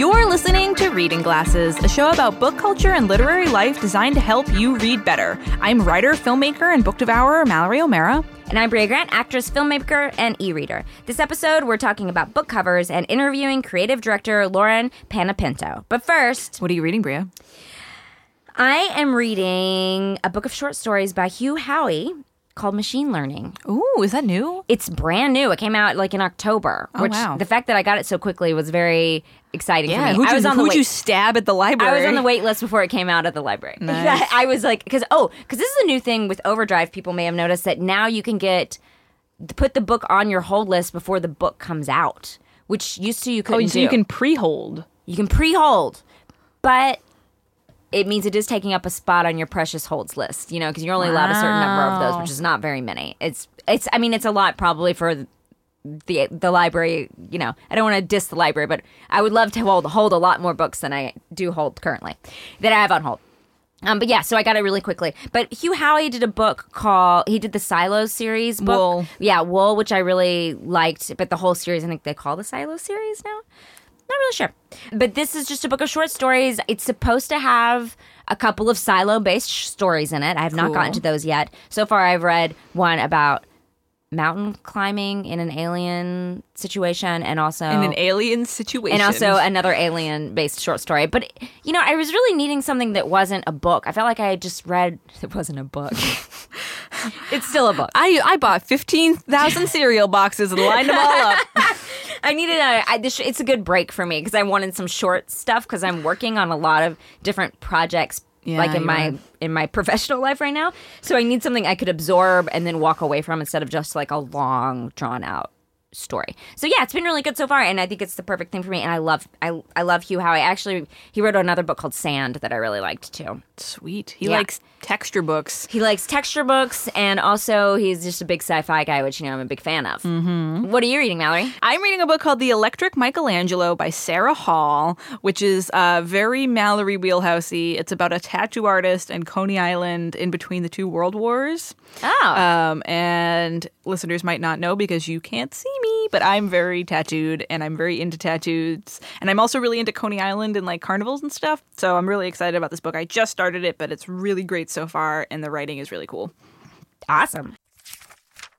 You're listening to Reading Glasses, a show about book culture and literary life designed to help you read better. I'm writer, filmmaker, and book devourer Mallory O'Meara. And I'm Brea Grant, actress, filmmaker, and e reader. This episode, we're talking about book covers and interviewing creative director Lauren Panepinto. But first, What are you reading, Brea? I am reading a book of short stories by Hugh Howey called Machine Learning. Ooh, is that new? It's brand new. It came out like in October, Oh, which wow. the fact that I got it so quickly was very exciting Yeah, for me. who'd, I you, was on the who'd wait. you stab at the library? I was on the wait list before it came out at the library. Nice. I was like, because oh, because this is a new thing with Overdrive. People may have noticed that now you can get put the book on your hold list before the book comes out, which used to you Oh, couldn't Oh, so do. you can pre-hold. you can pre-hold, but it means it is taking up a spot on your precious holds list. You know, because you're only allowed a certain number of those, which is not very many. It's it's. I mean, it's a lot probably for the the library. You know, I don't want to diss the library, but I would love to hold hold a lot more books than I do hold currently that I have on hold. Um, but yeah, so I got it really quickly. But Hugh Howey did a book called he did the Silos series book. Wool. Yeah, Wool, which I really liked. But the whole series, I think they call the Silo series now. Not really sure. But this is just a book of short stories. It's supposed to have a couple of silo based stories in it. I have not gotten to those yet. So far, I've read one about mountain climbing in an alien situation and also In an alien situation. and also another alien based short story. But you know, I was really needing something that wasn't a book. I felt like I had just read it wasn't a book. it's still a book. I, I bought 15,000 cereal boxes and lined them all up. I needed a. I, this, it's a good break for me because I wanted some short stuff because I'm working on a lot of different projects. Yeah, like in my are. in my professional life right now, so I need something I could absorb and then walk away from instead of just like a long drawn out story. So yeah, it's been really good so far, and I think it's the perfect thing for me. And I love I I love Hugh Howey. I Actually, he wrote another book called Sand that I really liked too. Sweet. He Yeah. likes texture books. He likes texture books, and also he's just a big sci-fi guy, which you know I'm a big fan of. Mm-hmm. What are you reading, Mallory? I'm reading a book called The Electric Michelangelo by Sarah Hall, which is uh, very Mallory wheelhousey. It's about a tattoo artist in Coney Island in between the two world wars. Oh, Um, and listeners might not know because you can't see me, but I'm very tattooed and I'm very into tattoos. And I'm also really into Coney Island and like carnivals and stuff. So I'm really excited about this book. I just started it, but it's really great so far and the writing is really cool. awesome.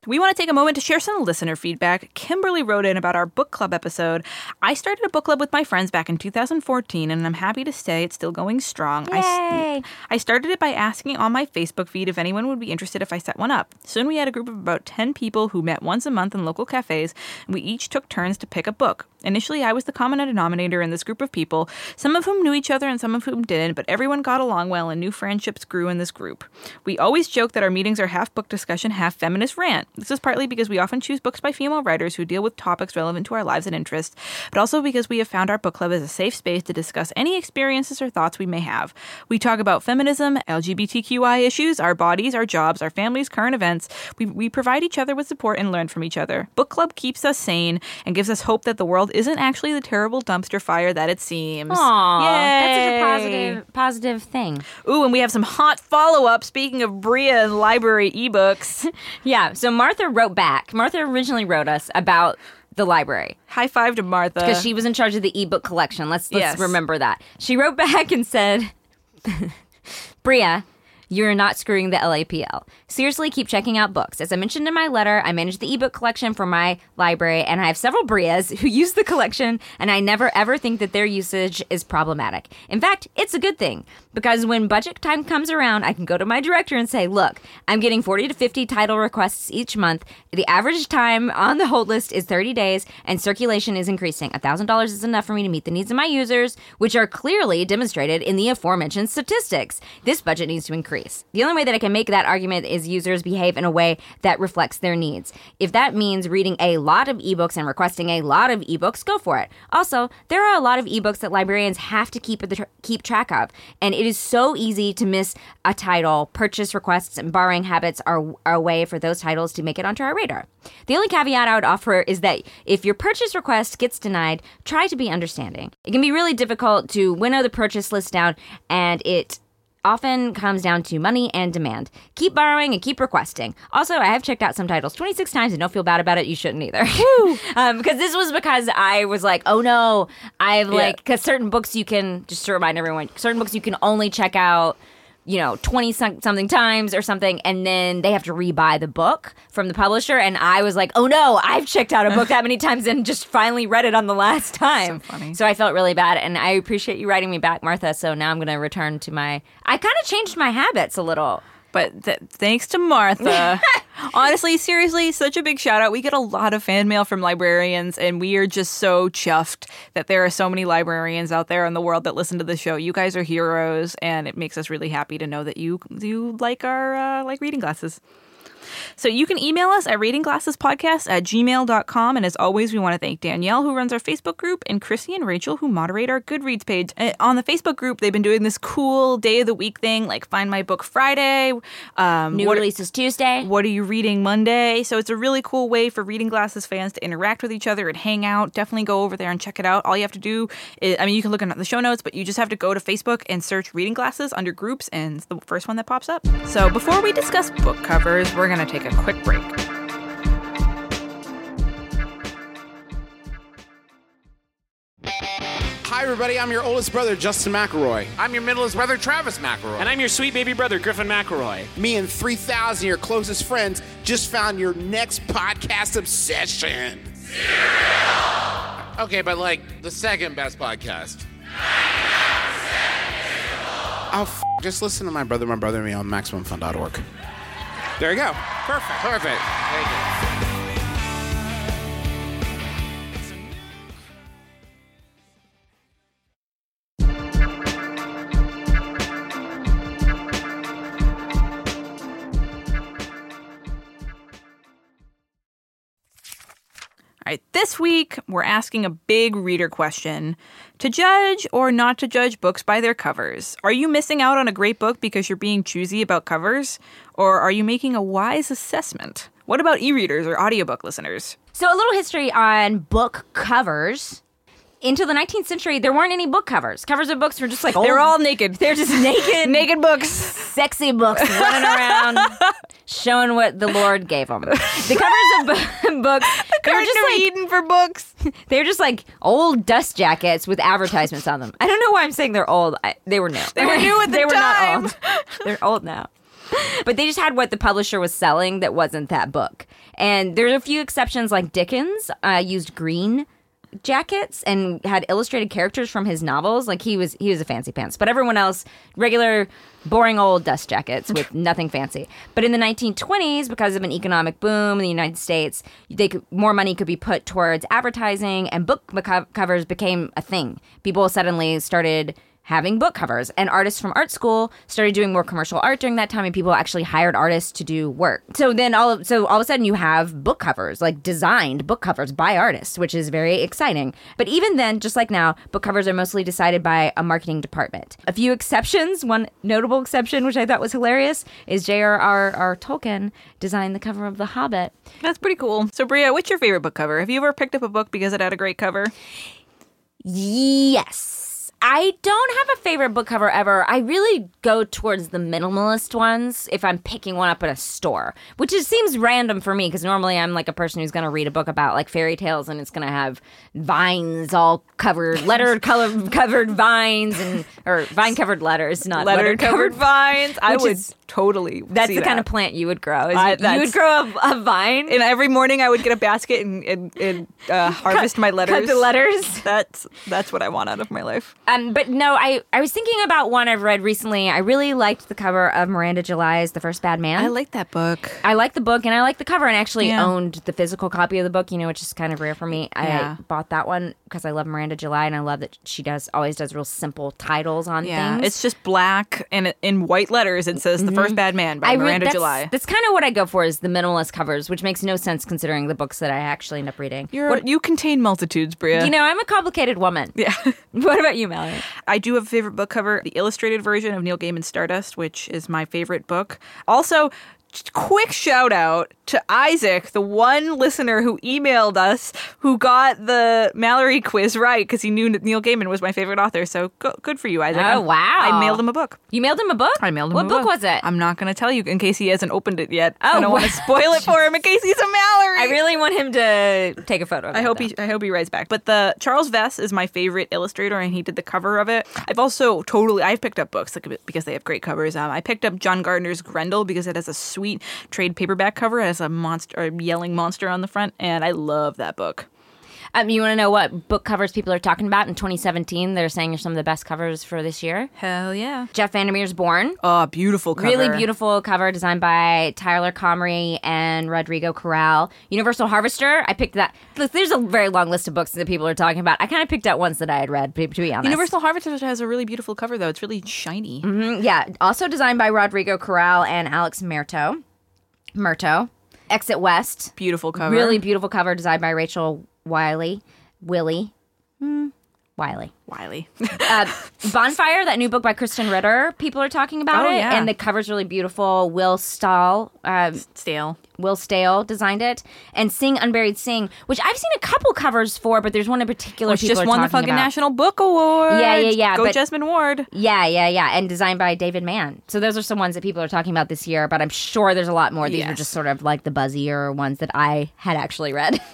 We want to take a moment to share some listener feedback. Kimberly wrote in about our book club episode. I started a book club with my friends back in 2014, and I'm happy to say it's still going strong. I, Yay. s- I started it by asking on my Facebook feed if anyone would be interested if I set one up. Soon we had a group of about 10 people who met once a month in local cafes, and we each took turns to pick a book. Initially, I was the common denominator in this group of people, some of whom knew each other and some of whom didn't, but everyone got along well and new friendships grew in this group. We always joke that our meetings are half book discussion, half feminist rant. This is partly because we often choose books by female writers who deal with topics relevant to our lives and interests, but also because we have found our book club as a safe space to discuss any experiences or thoughts we may have. We talk about feminism, LGBTQI issues, our bodies, our jobs, our families, current events. We, we provide each other with support and learn from each other. Book club keeps us sane and gives us hope that the world isn't actually the terrible dumpster fire that it seems. Aw, that's such a positive positive thing. Ooh, and we have some hot follow up. Speaking of Brea and library ebooks, Yeah. So Martha wrote back. Martha originally wrote us about the library high five to Martha. because she was in charge of the ebook collection. Let's let's Yes. remember that. She wrote back and said, "Brea, you're not screwing the LAPL. Seriously, keep checking out books. As I mentioned in my letter, I manage the ebook collection for my library, and I have several Breas who use the collection, and I never ever think that their usage is problematic. In fact, it's a good thing because when budget time comes around, I can go to my director and say, Look, I'm getting 40 to 50 title requests each month. The average time on the hold list is 30 days, and circulation is increasing. $1,000 is enough for me to meet the needs of my users, which are clearly demonstrated in the aforementioned statistics. This budget needs to increase. The only way that I can make that argument is users behave in a way that reflects their needs. If that means reading a lot of ebooks and requesting a lot of ebooks, go for it. Also, there are a lot of ebooks that librarians have to keep keep track of, and it is so easy to miss a title. Purchase requests and borrowing habits are, are a way for those titles to make it onto our radar. The only caveat I would offer is that if your purchase request gets denied, try to be understanding. It can be really difficult to winnow the purchase list down, and it often comes down to money and demand. Keep borrowing and keep requesting. Also, I have checked out some titles 26 times and don't feel bad about it. You shouldn't either. um, because this was because I was like, oh no, I've like, because certain books you can, just to remind everyone, certain books you can only check out you know 20 something times or something and then they have to rebuy the book from the publisher and i was like oh no i've checked out a book that many times and just finally read it on the last time So funny. so i felt really bad and i appreciate you writing me back martha so now i'm going to return to my i kind of changed my habits a little But th- thanks to Martha. Honestly, seriously, such a big shout out. We get a lot of fan mail from librarians, and we are just so chuffed that there are so many librarians out there in the world that listen to the show. You guys are heroes, and it makes us really happy to know that you you like our uh, like reading glasses. So you can email us at readingglassespodcast at gmail.com. And as always, we want to thank Danielle, who runs our Facebook group, and Chrissy and Rachel, who moderate our Goodreads page. Uh, on the Facebook group, they've been doing this cool day of the week thing, like Find My Book Friday. Um, new what- releases tuesday what are you reading Monday? So it's a really cool way for Reading Glasses fans to interact with each other and hang out. Definitely go over there and check it out. All you have to do is, I mean, you can look at the show notes, but you just have to go to Facebook and search Reading Glasses under groups, and it's the first one that pops up. So before we discuss book covers, we're going to take a quick break. Hi, everybody. I'm your oldest brother, Justin McElroy. I'm your middleest brother, Travis McElroy. And I'm your sweet baby brother, Griffin McElroy. Me and 3,000 of your closest friends just found your next podcast obsession. okay, but like the second best podcast. Oh, f- just listen to my brother, my brother, and me on MaximumFun.org. There you go. Perfect. Perfect. Right, this week we're asking a big reader question to judge or not to judge books by their covers. Are you missing out on a great book because you're being choosy about covers? Or are you making a wise assessment? What about e readers or audiobook listeners? So, a little history on book covers. Into the 19th century, there weren't any book covers. Covers of books were just like They're all naked. They're just naked, naked books. sexy books running around, showing what the Lord gave them. The covers of books, they were just like Eden for books. they were just like old dust jackets with advertisements on them. I don't know why I'm saying they're old. I, they were new. They were new at the they were time. not old. They're old now. But they just had what the publisher was selling that wasn't that book. And there's a few exceptions, like Dickens uh, used green jackets and had illustrated characters from his novels. Like he was he was a fancy pants, but everyone else regular boring old dust jackets with nothing fancy. But in the 1920s, because of an economic boom in the United States, they could, more money could be put towards advertising, and book co- covers became a thing. People suddenly started having book covers and artists from art school started doing more commercial art during that time and people actually hired artists to do work so then all of, so all of a sudden you have book covers like designed book covers by artists which is very exciting but even then just like now book covers are mostly decided by a marketing department a few exceptions one notable exception which i thought was hilarious is j.r.r. tolkien designed the cover of the hobbit That's pretty cool. So, Brea, what's your favorite book cover? Have you ever picked up a book because it had a great cover? Yes. I don't have a favorite book cover ever. I really go towards the minimalist ones if I'm picking one up at a store, which it seems random for me because normally I'm like a person who's going to read a book about like fairy tales and it's going to have vines all covered, lettered color covered vines and or vine covered letters, not Letter covered vines. I would is- totally. That's the kind of plant you would grow. Is I- you, you would grow a, a vine. And every morning I would get a basket and, and, and uh, harvest my letters. Cut the letters. That's that's what I want out of my life. Um, but no, I, I was thinking about one I've read recently. I really liked the cover of Miranda July's The First Bad Man. I like that book. I like the book and I like the cover and actually Yeah. owned the physical copy of the book, you know, which is kind of rare for me. Yeah. I bought that one because I love Miranda July and I love that she does always does real simple titles on Yeah, things. it's just black and in white letters. It says "The First mm-hmm. Bad Man" by I Miranda July. That's kind of what I go for is the minimalist covers, which makes no sense considering the books that I actually end up reading. You're, What- you contain multitudes, Brea. you know, I'm a complicated woman. yeah. what about you, Mallory? I do have a favorite book cover, the illustrated version of Neil Gaiman's Stardust, which is my favorite book. Also, quick shout out to Isaac, the one listener who emailed us who got the Mallory quiz right because he knew Neil Gaiman was my favorite author. So go- good for you, Isaac. Oh, I'm- wow. I mailed him a book. You mailed him a book? I mailed him What a book was it? I'm not going to tell you in case he hasn't opened it yet. Oh, I don't want to spoil it for him in case he's a Mallory. I really want him to take a photo of I it, hope though. he I hope he writes back. But the Charles Vess is my favorite illustrator, and he did the cover of it. I've also totally I've picked up books like, because they have great covers. Um, I picked up John Gardner's Grendel because it has a sweet trade paperback cover. It has a monster, a yelling monster on the front, and I love that book. Um, you want to know what book covers people are talking about in 2017? They're saying are some of the best covers for this year. Hell yeah! Jeff Vandermeer's Borne. Oh, beautiful cover. Really beautiful cover designed by Tyler Comrie and Rodrigo Corral. Universal Harvester. I picked that. Look, there's a very long list of books that people are talking about. I kind of picked out ones that I had read, to be honest. Universal Harvester has a really beautiful cover though. It's really shiny. Mm, Yeah. Also designed by Rodrigo Corral and Alex Merto. Merto. Exit West. Beautiful cover. Really beautiful cover designed by Rachel Wiley. Willie. Hmm. Wiley. Wiley. uh, Bonfire, that new book by Krysten Ritter. People are talking about Oh, it, yeah. and the cover's really beautiful. Will Stahl, uh, Stale. Will Stale designed it, and Sing Unburied Sing, which I've seen a couple covers for, but there's one in particular. Which just are won the fucking about. National Book Award. Yeah, yeah, yeah, Go but- Jesmyn Ward. Yeah, yeah, yeah, and designed by David Mann. So those are some ones that people are talking about this year, but I'm sure there's a lot more. These Yes. just sort of like the buzzier ones that I had actually read.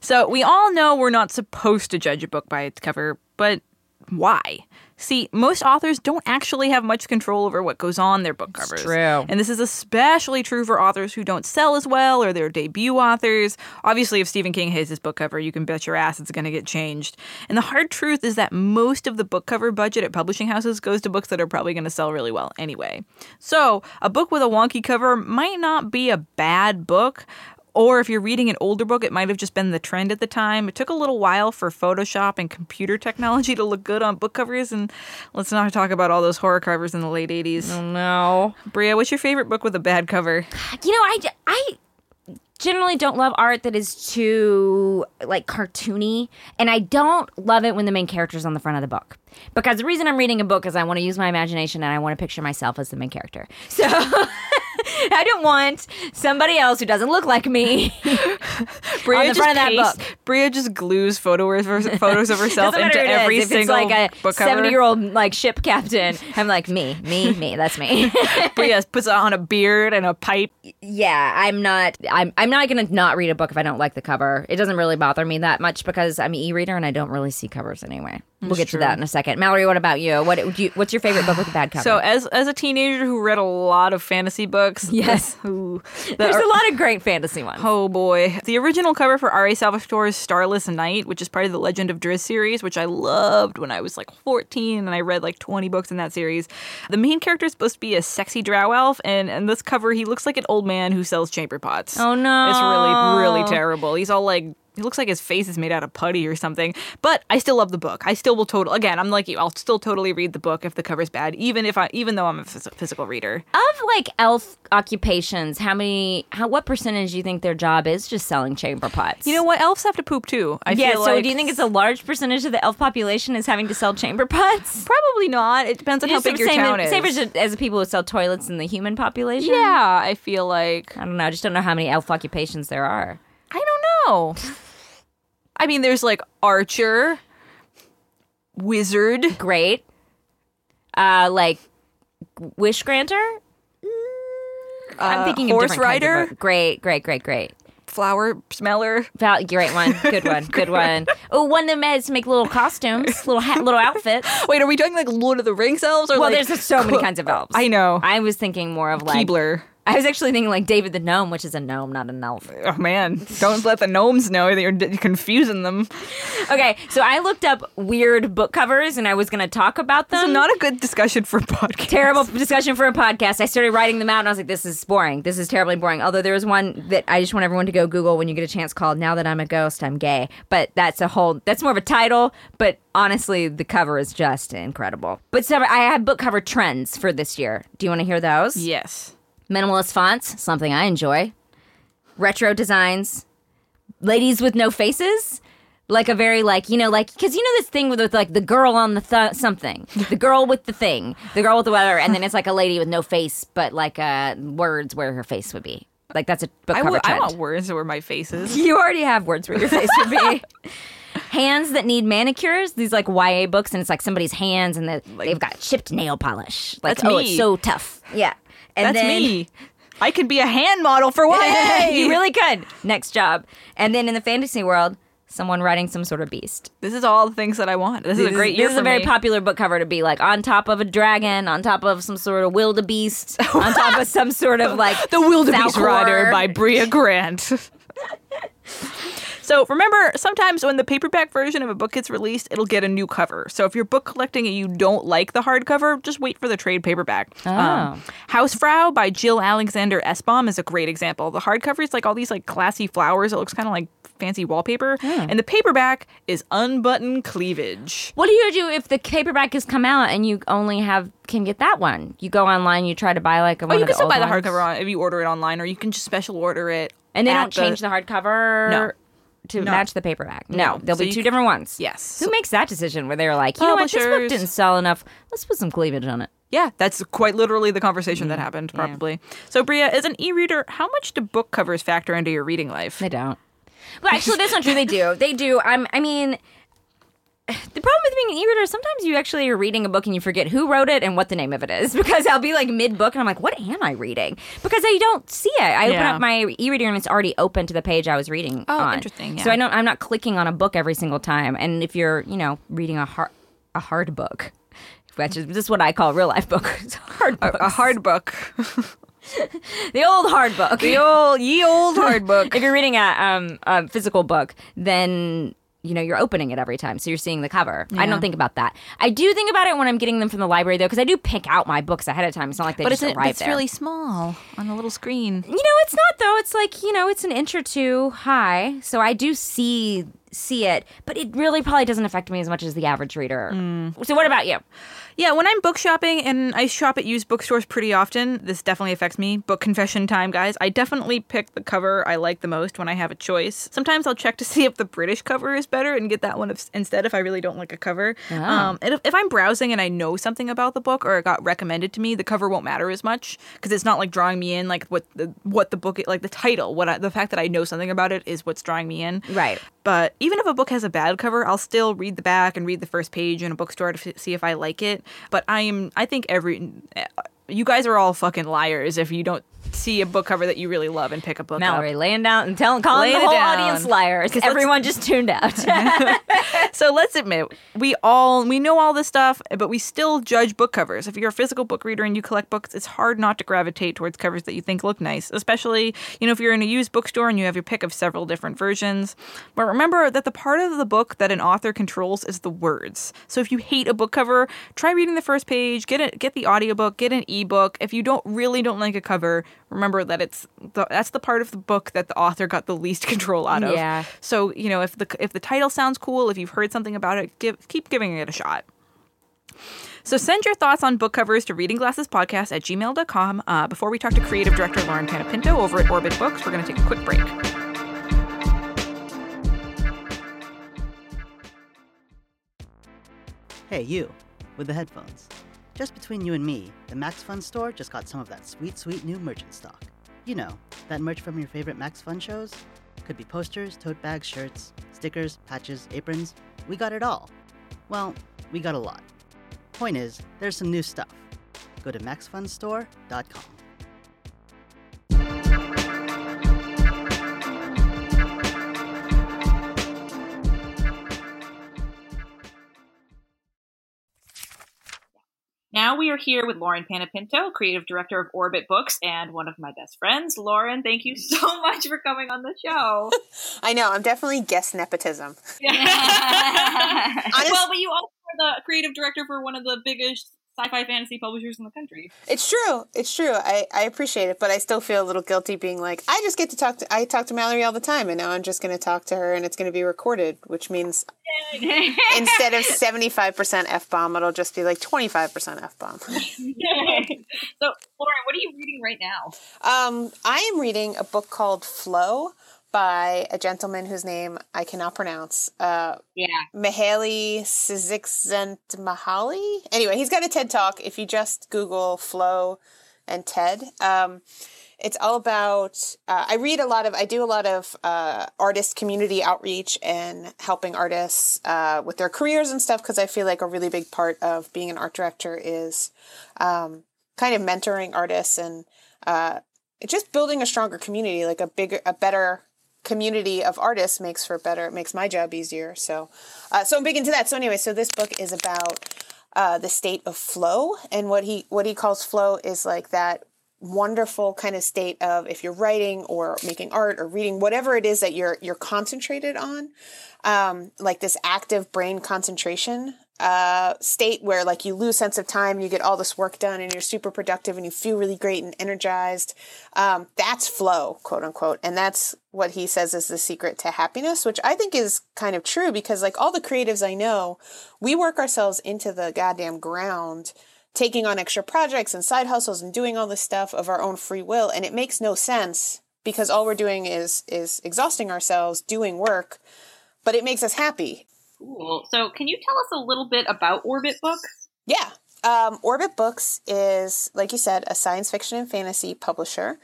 So we all know we're not supposed to judge a book by its cover, but why? See, most authors don't actually have much control over what goes on their book covers. true. And this is especially true for authors who don't sell as well or they're debut authors. Obviously, if Stephen King hates his book cover, you can bet your ass it's going to get changed. And the hard truth is that most of the book cover budget at publishing houses goes to books that are probably going to sell really well anyway. So, a book with a wonky cover might not be a bad book, or if you're reading an older book, it might have just been the trend at the time. It took a little while for Photoshop and computer technology to look good on book covers. And let's not talk about all those horror covers in the late 80s. no. Brea, what's your favorite book with a bad cover? You know, I, I generally don't love art that is too like cartoony, and I don't love it when the main character is on the front of the book. Because the reason I'm reading a book is I want to use my imagination and I want to picture myself as the main character. So I don't want somebody else who doesn't look like me Brea on the just front of that pastes- book. Brea just glues photos of, photos of herself into who it is. every if single it's like a book cover. 70 year old like ship captain. I'm like me, me, me. That's me. Brea puts on a beard and a pipe. yeah, I'm not. I'm. I'm not gonna not read a book if I don't like the cover. It doesn't really bother me that much because I'm an e-reader and I don't really see covers anyway. We'll get to that in a second. Mallory, what about you? What do you, What's your favorite book with a bad cover? So as as a teenager who read a lot of fantasy books, Yes. who there's a lot of great fantasy ones. Oh boy. The original cover for R.A. Salvatore's Starless Night, which is part of the Legend of Drizzt series, which I loved when I was like 14 and I read like 20 books in that series. The main character is supposed to be a sexy drow elf, and in this cover, he looks like an old man who sells chamber pots. Oh, no. It's really, really terrible. He's all like, he looks like his face is made out of putty or something. But I still love the book. I still will total again. I'm like you. I'll still totally read the book if the cover's bad, even if I, even though I'm a phys- physical reader. Of like elf occupations, how many? How what percentage do you think their job is just selling chamber pots? You know what? Elves have to poop too. I feel like. Yeah. So like do you think it's a large percentage of the elf population is having to sell chamber pots? Probably not. It depends on how Just big your same, town is. same as, uh, as the people who sell toilets in the human population. yeah, I feel like I don't know. I just don't know how many elf occupations there are. I don't know. I mean, there's like archer, wizard. Great. Uh, like wish granter. I'm uh, thinking of horse different kinds of rider, work. Great, great, great, great. flower smeller. Val, great one. Good one. Good one. Oh, one of them has to make little costumes, little hat, little outfits. Wait, are we talking like Lord of the Rings elves? Or Well, like, there's so many kinds of elves. I know. I was thinking more of like Keebler. I was actually thinking like David the gnome, which is a gnome, not an elf. Oh man, don't let the gnomes know that you're d- confusing them. Okay, so I looked up weird book covers, and I was going to talk about them. This is not a good discussion for a podcast. terrible discussion for a podcast. I started writing them out and I was like, this is boring. This is terribly boring. Although there was one that I just want everyone to go Google when you get a chance called Now That I'm a Ghost, I'm Gay. But that's a whole, that's more of a title. But honestly, the cover is just incredible. But so I have book cover trends for this year. Do you want to hear those? Yes. Minimalist fonts, something I enjoy. Retro designs. Ladies with no faces. like a very like you know like because you know this thing with, with like the girl on the th- something the girl with the thing the girl with the weather and then it's like a lady with no face but like uh words where her face would be like that's a book I, cover w- I want words where my face is. you already have words where your face would be hands that need manicures these like ya books and it's like somebody's hands and the, they've got chipped nail polish like That's oh me. it's so tough yeah and That's then, me. I could be a hand model for one. you really could next job and then in the fantasy world someone riding some sort of beast This is all the things that I want. This, is a great year This is a very me. popular book cover to be like on top of a dragon, on top of some sort of wildebeest, on top of some sort of like The Wildebeest Falcor. Rider by Brea Grant. so remember, sometimes when the paperback version of a book gets released, it'll get a new cover. So if you're book collecting and you don't like the hardcover, just wait for the trade paperback. Oh. Um, Hausfrau by Jill Alexander Essbaum is a great example. The hardcover is like all these like classy flowers. It looks kind of like fancy wallpaper, hmm. and the paperback is unbuttoned cleavage. What do you do if the paperback has come out and you only have can get that one? You go online, you try to buy like a Oh, you of can still buy the hardcover on if you order it online, or you can just special order it. and they don't change the hardcover. No. To No. match the paperback. No, No. there'll So be two c- different ones. Yes. Who makes that decision where they're like, you know what, this book didn't sell enough. Let's put some cleavage on it. Yeah, that's quite literally the conversation Mm, that happened, probably. So, Brea, as an e-reader, how much do book covers factor into your reading life? They don't. Well, actually, that's not true. They do. They do. I'm. I mean, the problem with being an e-reader, sometimes you actually are reading a book and you forget who wrote it and what the name of it is because I'll be like mid-book and I'm like, what am I reading? Because I don't see it. I open up my e-reader and it's already open to the page I was reading Oh, on. interesting, So. I don't. I'm not clicking on a book every single time. And if you're, you know, reading a hard a hard book. Which is just what I call real life book. Hard A, a hard book. the old hard book. the old, ye old hard book. if you're reading a um a physical book, then you know you're opening it every time, so you're seeing the cover. I don't think about that. I do think about it when I'm getting them from the library though, because I do pick out my books ahead of time. It's not like they But just it's, arrive it's there. really small on a little screen. you know, it's not though. It's like you know, it's an inch or two high, so I do see see it, but it really probably doesn't affect me as much as the average reader. Mm. So what about you? Yeah, when I'm book shopping and I shop at used bookstores pretty often, this definitely affects me. Book confession time, guys. I definitely pick the cover I like the most when I have a choice. Sometimes I'll check to see if the British cover is better and get that one if, instead if I really don't like a cover. Um, if, if I'm browsing and I know something about the book or it got recommended to me, the cover won't matter as much because it's not like drawing me in like what the what the book like the title, what I, the fact that I know something about it is what's drawing me in. Right. But even if a book has a bad cover, I'll still read the back and read the first page in a bookstore to f- see if I like it. But I am, I think every, eh, you guys are all fucking liars if you don't see a book cover that you really love and pick a book Mallory up. laying down and telling, calling the whole down. audience liars. Everyone just tuned out. So let's admit, we all we know all this stuff, but we still judge book covers. If you're a physical book reader and you collect books, it's hard not to gravitate towards covers that you think look nice, especially, you know, if you're in a used bookstore and you have your pick of several different versions. But remember that the part of the book that an author controls is the words. So if you hate a book cover, try reading the first page, get it get the audiobook, get an ebook. If you don't really don't like a cover, remember that it's the, that's the part of the book that the author got the least control out of. Yeah. So you know, if the if the title sounds cool, if you've heard something about it, give keep giving it a shot. So send your thoughts on book covers to readingglassespodcast at gmail.com. Uh, before we talk to creative director Lauren Panepinto over at Orbit Books, we're going to take a quick break. Hey, you, with the headphones. Just between you and me, the Max Fun store just got some of that sweet, sweet new merch in stock. You know, that merch from your favorite Max Fun shows? Could be posters, tote bags, shirts, stickers, patches, aprons. We got it all. Well, we got a lot. Point is, there's some new stuff. Go to maxfunstore.com. Now we are here with Lauren Panepinto, creative director of Orbit Books and one of my best friends. Lauren, thank you so much for coming on the show. I know. I'm definitely guest nepotism. Honest- well, but you also are the creative director for one of the biggest sci-fi fantasy publishers in the country. It's true. It's true. I, I appreciate it, but I still feel a little guilty being like, I just get to talk to I talk to Mallory all the time, and now I'm just going to talk to her, and it's going to be recorded, which means instead of 75% f bomb, it'll just be like 25% f bomb. so, Lauren, what are you reading right now? Um, I am reading a book called Flow by a gentleman whose name I cannot pronounce. Uh, Yeah. Mihaly Csikszentmihalyi. Anyway, he's got a TED Talk. If you just Google Flow and TED, um, it's all about. Uh, I read a lot of. I do a lot of uh, artist community outreach and helping artists uh, with their careers and stuff because I feel like a really big part of being an art director is um, kind of mentoring artists and uh, just building a stronger community, like a bigger, a better community of artists makes for better makes my job easier so uh, so i'm big into that. So anyway so this book is about uh, the state of flow and what he what he calls flow is like that wonderful kind of state of if you're writing or making art or reading whatever it is that you're you're concentrated on um, like this active brain concentration uh, state where like you lose sense of time and you get all this work done and you're super productive and you feel really great and energized um, that's flow quote unquote. And that's what he says is the secret to happiness which i think is kind of true because like all the creatives i know we work ourselves into the goddamn ground taking on extra projects and side hustles and doing all this stuff of our own free will and it makes no sense because all we're doing is is exhausting ourselves doing work but it makes us happy Cool. So, can you tell us a little bit about Orbit Books? Yeah. Um, Orbit Books is, like you said, a science fiction and fantasy publisher.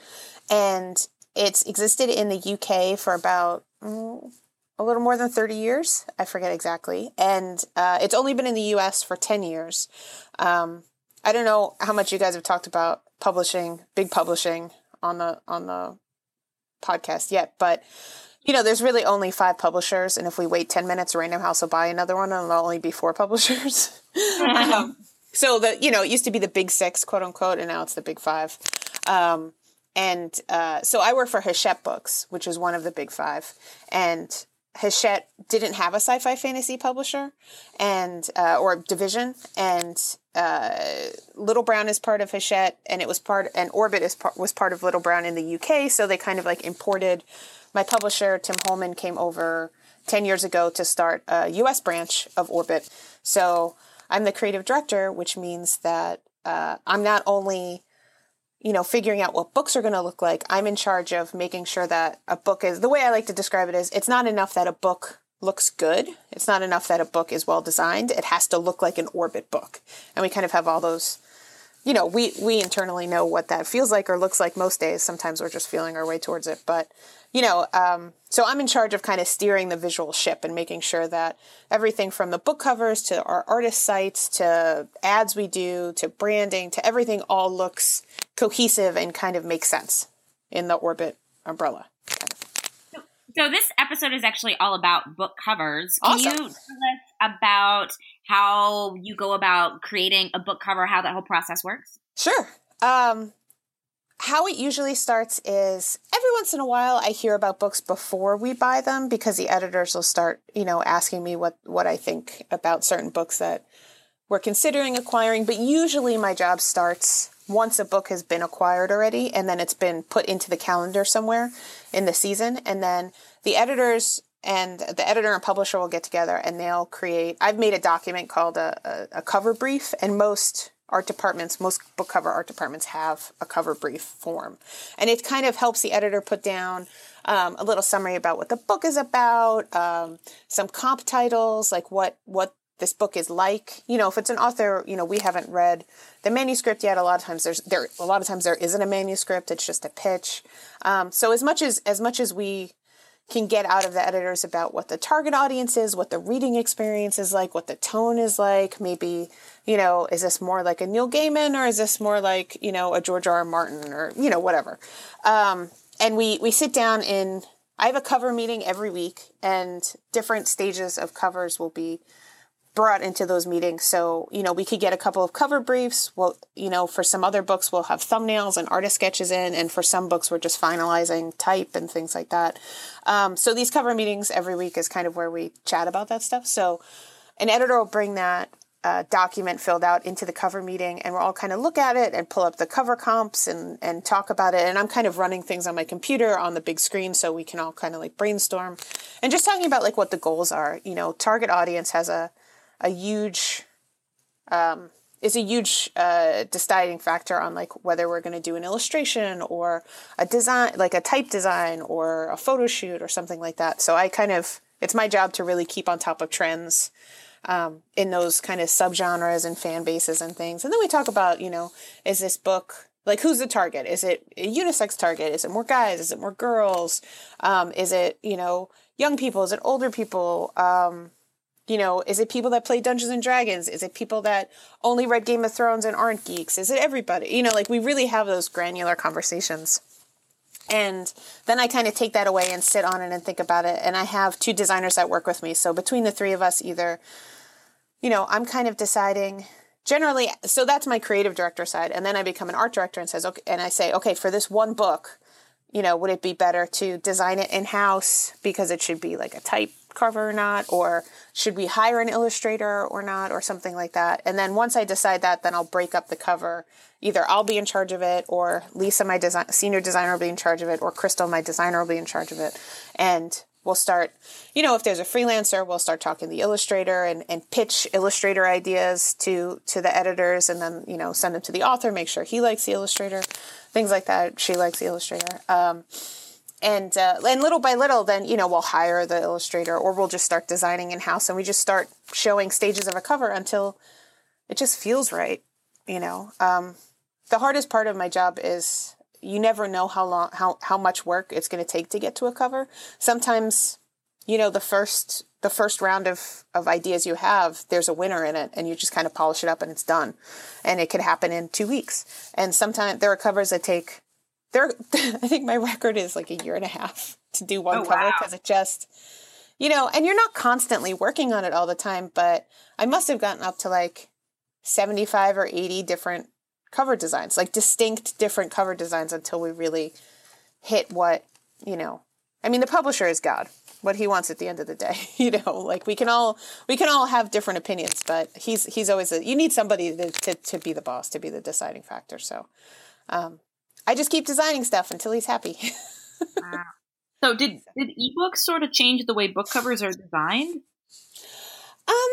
And it's existed in the UK for about mm, a little more than 30 years. I forget exactly. And uh, it's only been in the US for 10 years. Um, I don't know how much you guys have talked about publishing, big publishing on the on the podcast yet, but you know, there's really only five publishers, and if we wait ten minutes, Random House will buy another one, and it'll only be four publishers. um, so the you know it used to be the big six, quote unquote, and now it's the big five. Um, and uh, so I work for Hachette Books, which is one of the big five, and Hachette didn't have a sci-fi fantasy publisher and uh, or division, and uh, Little Brown is part of Hachette, and it was part, and Orbit is part, was part of Little Brown in the UK. So they kind of like imported my publisher Tim Holman came over 10 years ago to start a US branch of Orbit. So I'm the creative director, which means that uh, I'm not only you know figuring out what books are going to look like i'm in charge of making sure that a book is the way i like to describe it is it's not enough that a book looks good. It's not enough that a book is well designed. It has to look like an orbit book. And we kind of have all those you know we we internally know what that feels like or looks like most days sometimes we're just feeling our way towards it but you know, um, so I'm in charge of kind of steering the visual ship and making sure that everything from the book covers to our artist sites to ads we do to branding to everything all looks cohesive and kind of makes sense in the orbit umbrella. Kind of. So this episode is actually all about book covers. Can Awesome. you tell us about how you go about creating a book cover, how that whole process works? Sure. Um, how it usually starts is every once in a while I hear about books before we buy them because the editors will start, you know, asking me what what I think about certain books that we're considering acquiring, but usually my job starts once a book has been acquired already and then it's been put into the calendar somewhere in the season and then the editors and the editor and publisher will get together and they'll create i've made a document called a, a, a cover brief and most art departments most book cover art departments have a cover brief form. And it kind of helps the editor put down um, a little summary about what the book is about um, some comp titles like what what this book is like. You know if it's an author you know we haven't read the manuscript yet. A lot of times there's there a lot of times there isn't a manuscript. It's just a pitch. Um, so as much as as much as we can get out of the editors about what the target audience is, what the reading experience is like, what the tone is like. Maybe, you know, is this more like a Neil Gaiman or is this more like, you know, a George R. R. Martin or, you know, whatever. Um, and we, we sit down in, I have a cover meeting every week and different stages of covers will be brought into those meetings. So, you know, we could get a couple of cover briefs. Well, you know, for some other books, we'll have thumbnails and artist sketches in. And for some books, we're just finalizing type and things like that. Um, so these cover meetings every week is kind of where we chat about that stuff. So an editor will bring that uh, document filled out into the cover meeting and we'll all kind of look at it and pull up the cover comps and, and talk about it. And I'm kind of running things on my computer on the big screen so we can all kind of like brainstorm and just talking about like what the goals are. You know, target audience has a, a huge um, is a huge uh, deciding factor on like whether we're going to do an illustration or a design, like a type design or a photo shoot or something like that. So I kind of it's my job to really keep on top of trends um, in those kind of subgenres and fan bases and things. And then we talk about you know is this book like who's the target? Is it a unisex target? Is it more guys? Is it more girls? Um, is it you know young people? Is it older people? Um, you know, is it people that play Dungeons and Dragons? Is it people that only read Game of Thrones and aren't geeks? Is it everybody? You know, like we really have those granular conversations. And then I kind of take that away and sit on it and think about it. And I have two designers that work with me. So between the three of us, either, you know, I'm kind of deciding generally, so that's my creative director side. And then I become an art director and says, okay, and I say, okay, for this one book, you know, would it be better to design it in house because it should be like a type cover or not? Or should we hire an illustrator or not? Or something like that. And then once I decide that, then I'll break up the cover. Either I'll be in charge of it or Lisa, my senior designer, will be in charge of it or Crystal, my designer, will be in charge of it. And we'll start, you know, if there's a freelancer, we'll start talking to the illustrator and, and pitch illustrator ideas to, to the editors and then, you know, send them to the author, make sure he likes the illustrator, things like that. She likes the illustrator. Um, and uh, and little by little, then you know we'll hire the illustrator, or we'll just start designing in house, and we just start showing stages of a cover until it just feels right. You know, um, the hardest part of my job is you never know how long how how much work it's going to take to get to a cover. Sometimes, you know, the first the first round of of ideas you have, there's a winner in it, and you just kind of polish it up and it's done, and it could happen in two weeks. And sometimes there are covers that take there i think my record is like a year and a half to do one Oh, cover wow. because it just you know and you're not constantly working on it all the time but i must have gotten up to like 75 or 80 different cover designs like distinct different cover designs until we really hit what you know i mean the publisher is god what he wants at the end of the day you know like we can all we can all have different opinions but he's he's always a, you need somebody to, to to be the boss to be the deciding factor so um I just keep designing stuff until he's happy. So did did ebooks sort of change the way book covers are designed? um,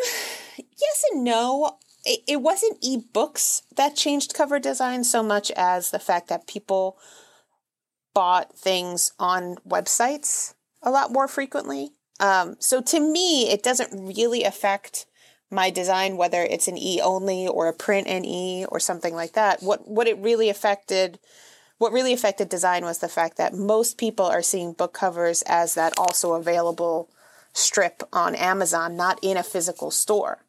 yes and no. It, it wasn't ebooks that changed cover design so much as the fact that people bought things on websites a lot more frequently. Um, so to me, it doesn't really affect my design whether it's an e only or a print and e or something like that. What what it really affected what really affected design was the fact that most people are seeing book covers as that also available strip on Amazon, not in a physical store.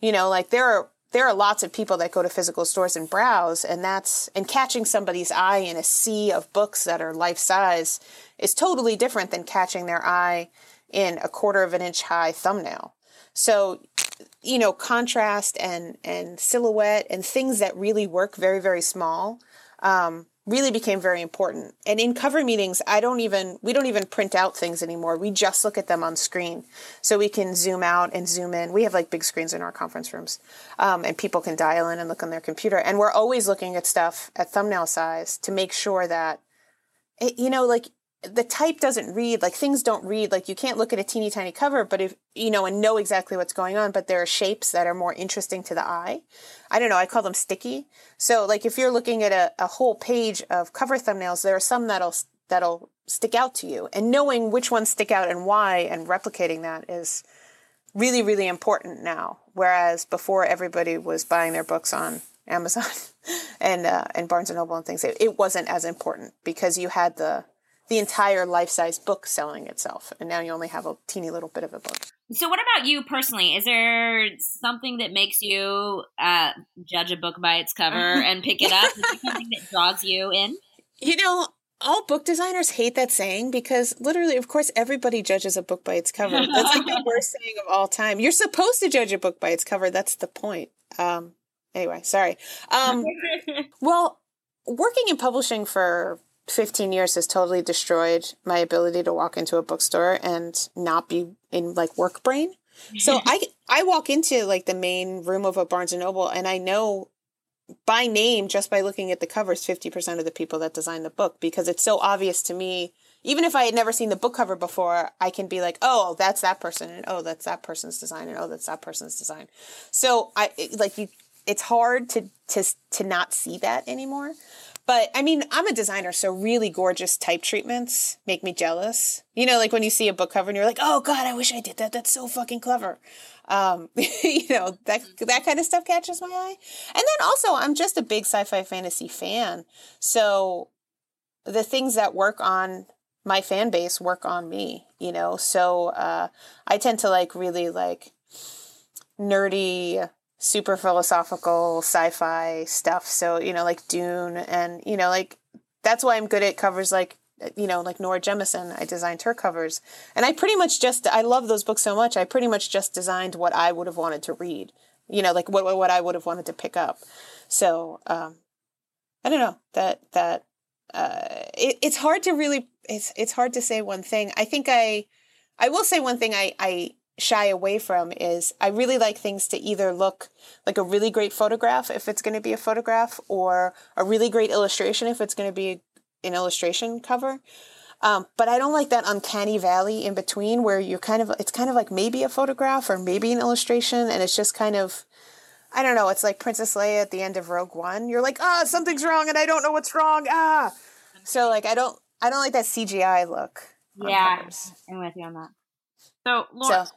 You know, like there are there are lots of people that go to physical stores and browse and that's and catching somebody's eye in a sea of books that are life size is totally different than catching their eye in a quarter of an inch high thumbnail. So, you know, contrast and and silhouette and things that really work very very small um, really became very important. And in cover meetings, I don't even we don't even print out things anymore. We just look at them on screen, so we can zoom out and zoom in. We have like big screens in our conference rooms, um, and people can dial in and look on their computer. And we're always looking at stuff at thumbnail size to make sure that it, you know, like the type doesn't read like things don't read like you can't look at a teeny tiny cover but if you know and know exactly what's going on but there are shapes that are more interesting to the eye. I don't know i call them sticky. So like if you're looking at a, a whole page of cover thumbnails there are some that'll that'll stick out to you. And knowing which ones stick out and why and replicating that is really really important now. Whereas before everybody was buying their books on amazon and uh, and barnes and noble and things. It, it wasn't as important because you had the the entire life-size book selling itself and now you only have a teeny little bit of a book So, what about you personally? Is there something that makes you uh, judge a book by its cover and pick it up? Is there something that draws you in? you know all book designers hate that saying because literally of course everybody judges a book by its cover that's like the worst saying of all time you're supposed to judge a book by its cover that's the point um anyway sorry um well working in publishing for 15 years has totally destroyed my ability to walk into a bookstore and not be in like work brain. So I I walk into like the main room of a Barnes and Noble and I know by name just by looking at the covers 50% of the people that designed the book because it's so obvious to me even if I had never seen the book cover before, I can be like, "Oh, that's that person," and "Oh, that's that person's design," and "Oh, that's that person's design." So I it- like you it's hard to to to not see that anymore. But I mean, I'm a designer, so really gorgeous type treatments make me jealous. You know, like when you see a book cover and you're like, "Oh God, I wish I did that. That's so fucking clever." Um, you know that that kind of stuff catches my eye. And then also, I'm just a big sci-fi fantasy fan, so the things that work on my fan base work on me. You know, so uh, I tend to like really like nerdy super philosophical sci-fi stuff. So, you know, like Dune and, you know, like that's why I'm good at covers like you know, like Nora Jemisin, I designed her covers. And I pretty much just I love those books so much. I pretty much just designed what I would have wanted to read. You know, like what what I would have wanted to pick up. So, um I don't know. That that uh it, it's hard to really it's it's hard to say one thing. I think I I will say one thing I I shy away from is I really like things to either look like a really great photograph if it's going to be a photograph or a really great illustration if it's going to be an illustration cover. Um, but I don't like that uncanny valley in between where you're kind of, it's kind of like maybe a photograph or maybe an illustration. And it's just kind of, I don't know. It's like Princess Leia at the end of Rogue One. You're like, ah, something's wrong and I don't know what's wrong. Ah. So like, I don't, I don't like that CGI look. Yeah. I'm with you on that. So, Laura, so,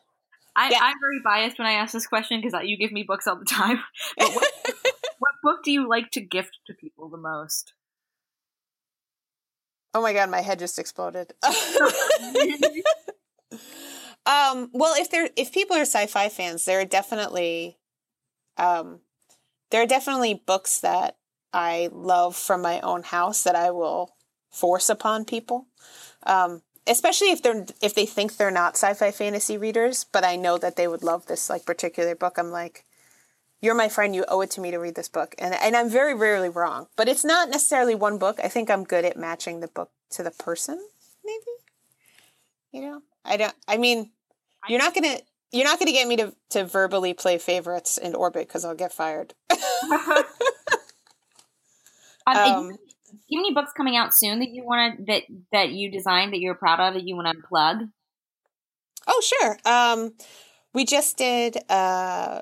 I, yeah. I'm very biased when I ask this question because you give me books all the time. But what, what book do you like to gift to people the most? Oh my god, my head just exploded. um, well, if they're if people are sci-fi fans, there are definitely um, there are definitely books that I love from my own house that I will force upon people. Um, especially if they're if they think they're not sci-fi fantasy readers but i know that they would love this like particular book i'm like you're my friend you owe it to me to read this book. And and i'm very rarely wrong but it's not necessarily one book. I think i'm good at matching the book to the person maybe? You know? I don't i mean you're not gonna you're not gonna get me to to verbally play favorites in orbit because i'll get fired. Um, um you have any books coming out soon that you want to that that you designed that you're proud of that you want to plug? Oh, sure. Um, we just did uh,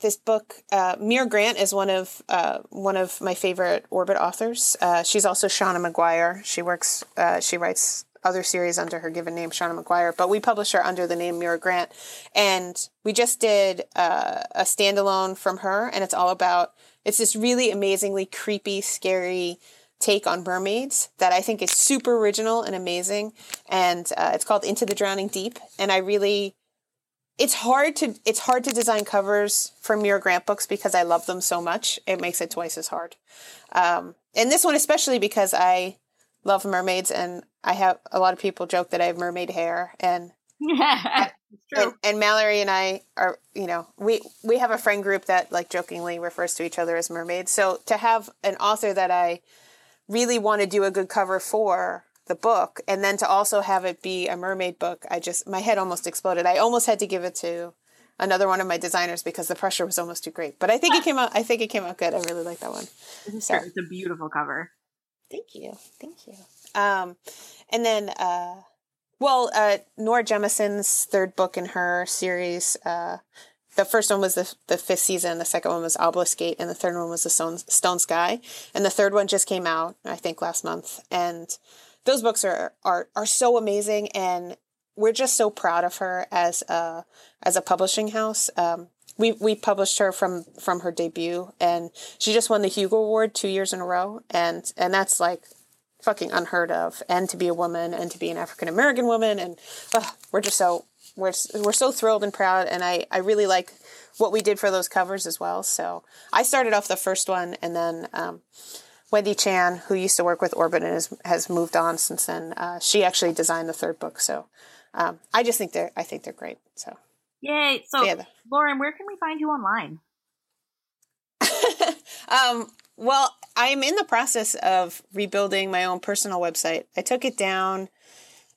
this book. Uh, Mira Grant is one of uh, one of my favorite Orbit authors. Uh, she's also Seanan McGuire. She works. Uh, she writes other series under her given name, Seanan McGuire, but we publish her under the name Mira Grant. And we just did uh, a standalone from her, and it's all about it's this really amazingly creepy, scary take on mermaids that I think is super original and amazing. And uh, it's called Into the Drowning Deep. And I really, it's hard to it's hard to design covers for Mira Grant books because I love them so much. It makes it twice as hard. Um, and this one especially because I love mermaids and I have a lot of people joke that I have mermaid hair and and, and, Mallory and I are, you know, we we have a friend group that like jokingly refers to each other as mermaids. So to have an author that I really want to do a good cover for the book, and then to also have it be a mermaid book, I just my head almost exploded. I almost had to give it to another one of my designers because the pressure was almost too great. But I think it came out. I think it came out good. I really like that one. It's, so. it's a beautiful cover. Thank you, thank you. Um, and then. uh well, uh, Nora Jemisin's third book in her series. Uh, the first one was the the fifth season. The second one was Obelisk Gate, and the third one was the Stone, Stone Sky. And the third one just came out, I think, last month. And those books are are are so amazing, and we're just so proud of her as a as a publishing house. Um, we we published her from from her debut, and she just won the Hugo Award two years in a row, and and that's like fucking unheard of and to be a woman and to be an African American woman and we're just so we're we're so thrilled and proud and I I really like what we did for those covers as well. So I started off the first one and then um, Wendy Chan, who used to work with Orbit and has, has moved on since then, uh, she actually designed the third book. So um, I just think they're I think they're great. So yay! So, so yeah, Lauren, where can we find you online? um, well, I'm in the process of rebuilding my own personal website. I took it down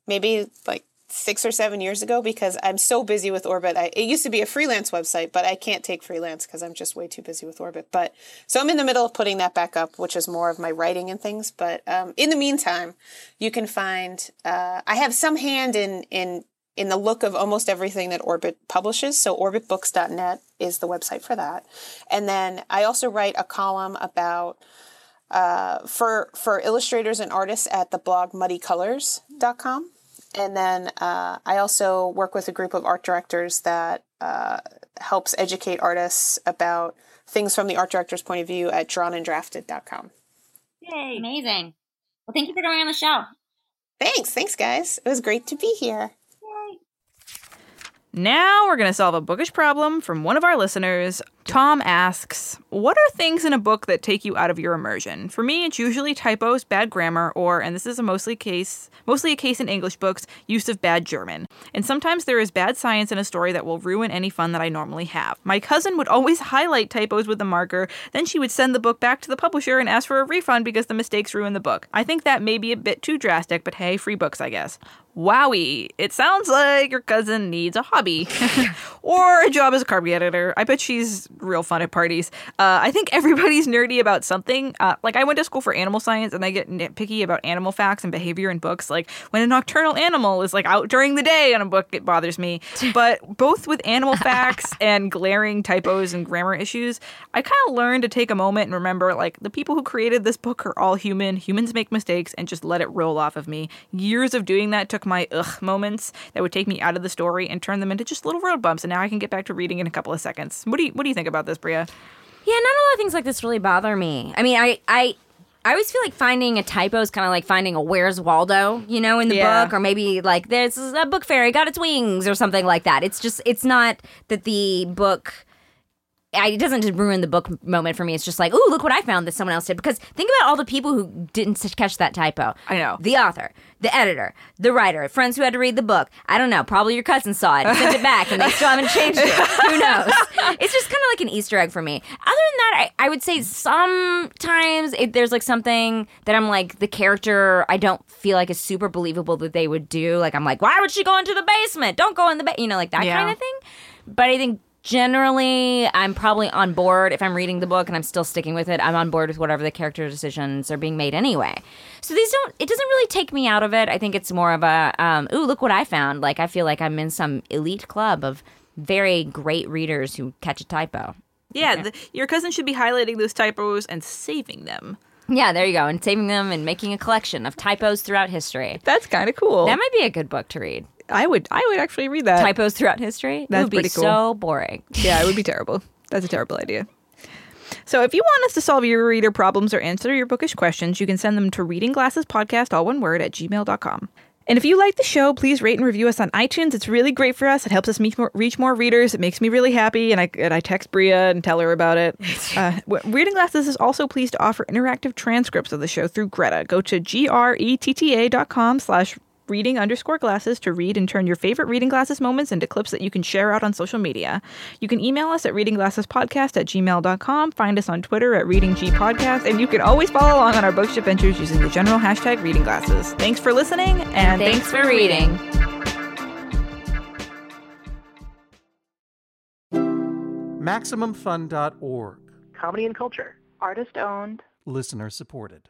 maybe like six or seven years ago because I'm so busy with Orbit. I, it used to be a freelance website, but I can't take freelance because I'm just way too busy with Orbit. But so I'm in the middle of putting that back up, which is more of my writing and things. But um, in the meantime, you can find uh, I have some hand in in in the look of almost everything that Orbit publishes. So orbitbooks.net is the website for that. And then I also write a column about uh, for for illustrators and artists at the blog muddycolors.com. And then uh, I also work with a group of art directors that uh, helps educate artists about things from the art director's point of view at drawnanddrafted.com. Yay. Amazing. Well, thank you for coming on the show. Thanks. Thanks, guys. It was great to be here. Now we're going to solve a bookish problem from one of our listeners. Tom asks, What are things in a book that take you out of your immersion? For me, it's usually typos, bad grammar, or, and this is a mostly case mostly a case in English books, use of bad German. And sometimes there is bad science in a story that will ruin any fun that I normally have. My cousin would always highlight typos with a marker, then she would send the book back to the publisher and ask for a refund because the mistakes ruined the book. I think that may be a bit too drastic, but hey, free books, I guess. Wowie, it sounds like your cousin needs a hobby or a job as a copy editor. I bet she's real fun at parties. Uh, I think everybody's nerdy about something. Uh, like, I went to school for animal science and I get nitpicky about animal facts and behavior in books. Like, when a nocturnal animal is like out during the day in a book, it bothers me. But both with animal facts and glaring typos and grammar issues, I kind of learned to take a moment and remember like, the people who created this book are all human. Humans make mistakes and just let it roll off of me. Years of doing that took my ugh moments that would take me out of the story and turn them into just little road bumps. And now I can get back to reading in a couple of seconds. What do you What do you think about this, Brea? Yeah, not a lot of things like this really bother me. I mean, I I. I always feel like finding a typo is kind of like finding a Where's Waldo, you know, in the Yeah. book, or maybe like there's a book fairy got its wings or something like that. It's just, it's not that the book I, it doesn't just ruin the book moment for me. It's just like, ooh, look what I found that someone else did. Because think about all the people who didn't catch that typo. I know. The author, the editor, the writer, friends who had to read the book. I don't know. Probably your cousin saw it, and sent it back, and they still haven't changed it. Who knows? It's just kind of like an Easter egg for me. Other than that, I, I would say sometimes if there's like something that I'm like the character I don't feel like is super believable that they would do. Like I'm like, why would she go into the basement? Don't go in the basement. You know, like that Yeah. kind of thing. But I think generally I'm probably on board if I'm reading the book and I'm still sticking with it. I'm on board with whatever the character decisions are being made anyway. So these don't. It doesn't really take me out of it. I think it's more of a, um, ooh, look what I found. Like I feel like I'm in some elite club of very great readers who catch a typo. Yeah, the, your cousin should be highlighting those typos and saving them. Yeah, there you go, and saving them and making a collection of typos throughout history. That's kind of cool. That might be a good book to read. I would I would actually read that. Typos throughout history. That would be cool. so boring. Yeah, it would be terrible. That's a terrible idea. So if you want us to solve your reader problems or answer your bookish questions, you can send them to reading glasses podcast, all one word, at gmail.com. And if you like the show, please rate and review us on iTunes. It's really great for us. It helps us meet more, reach more readers. It makes me really happy, and I, and I text Brea and tell her about it. Uh, Reading Glasses is also pleased to offer interactive transcripts of the show through Gretta. Go to gretta dot com slash reading underscore glasses to read and turn your favorite reading glasses moments into clips that you can share out on social media. You can email us at readingglassespodcast at gmail.com, find us on Twitter at readinggpodcast, and you can always follow along on our bookish adventures using the general hashtag reading glasses. Thanks for listening, and, Thanks for reading. MaximumFun.org. Comedy and culture. Artist owned. Listener supported.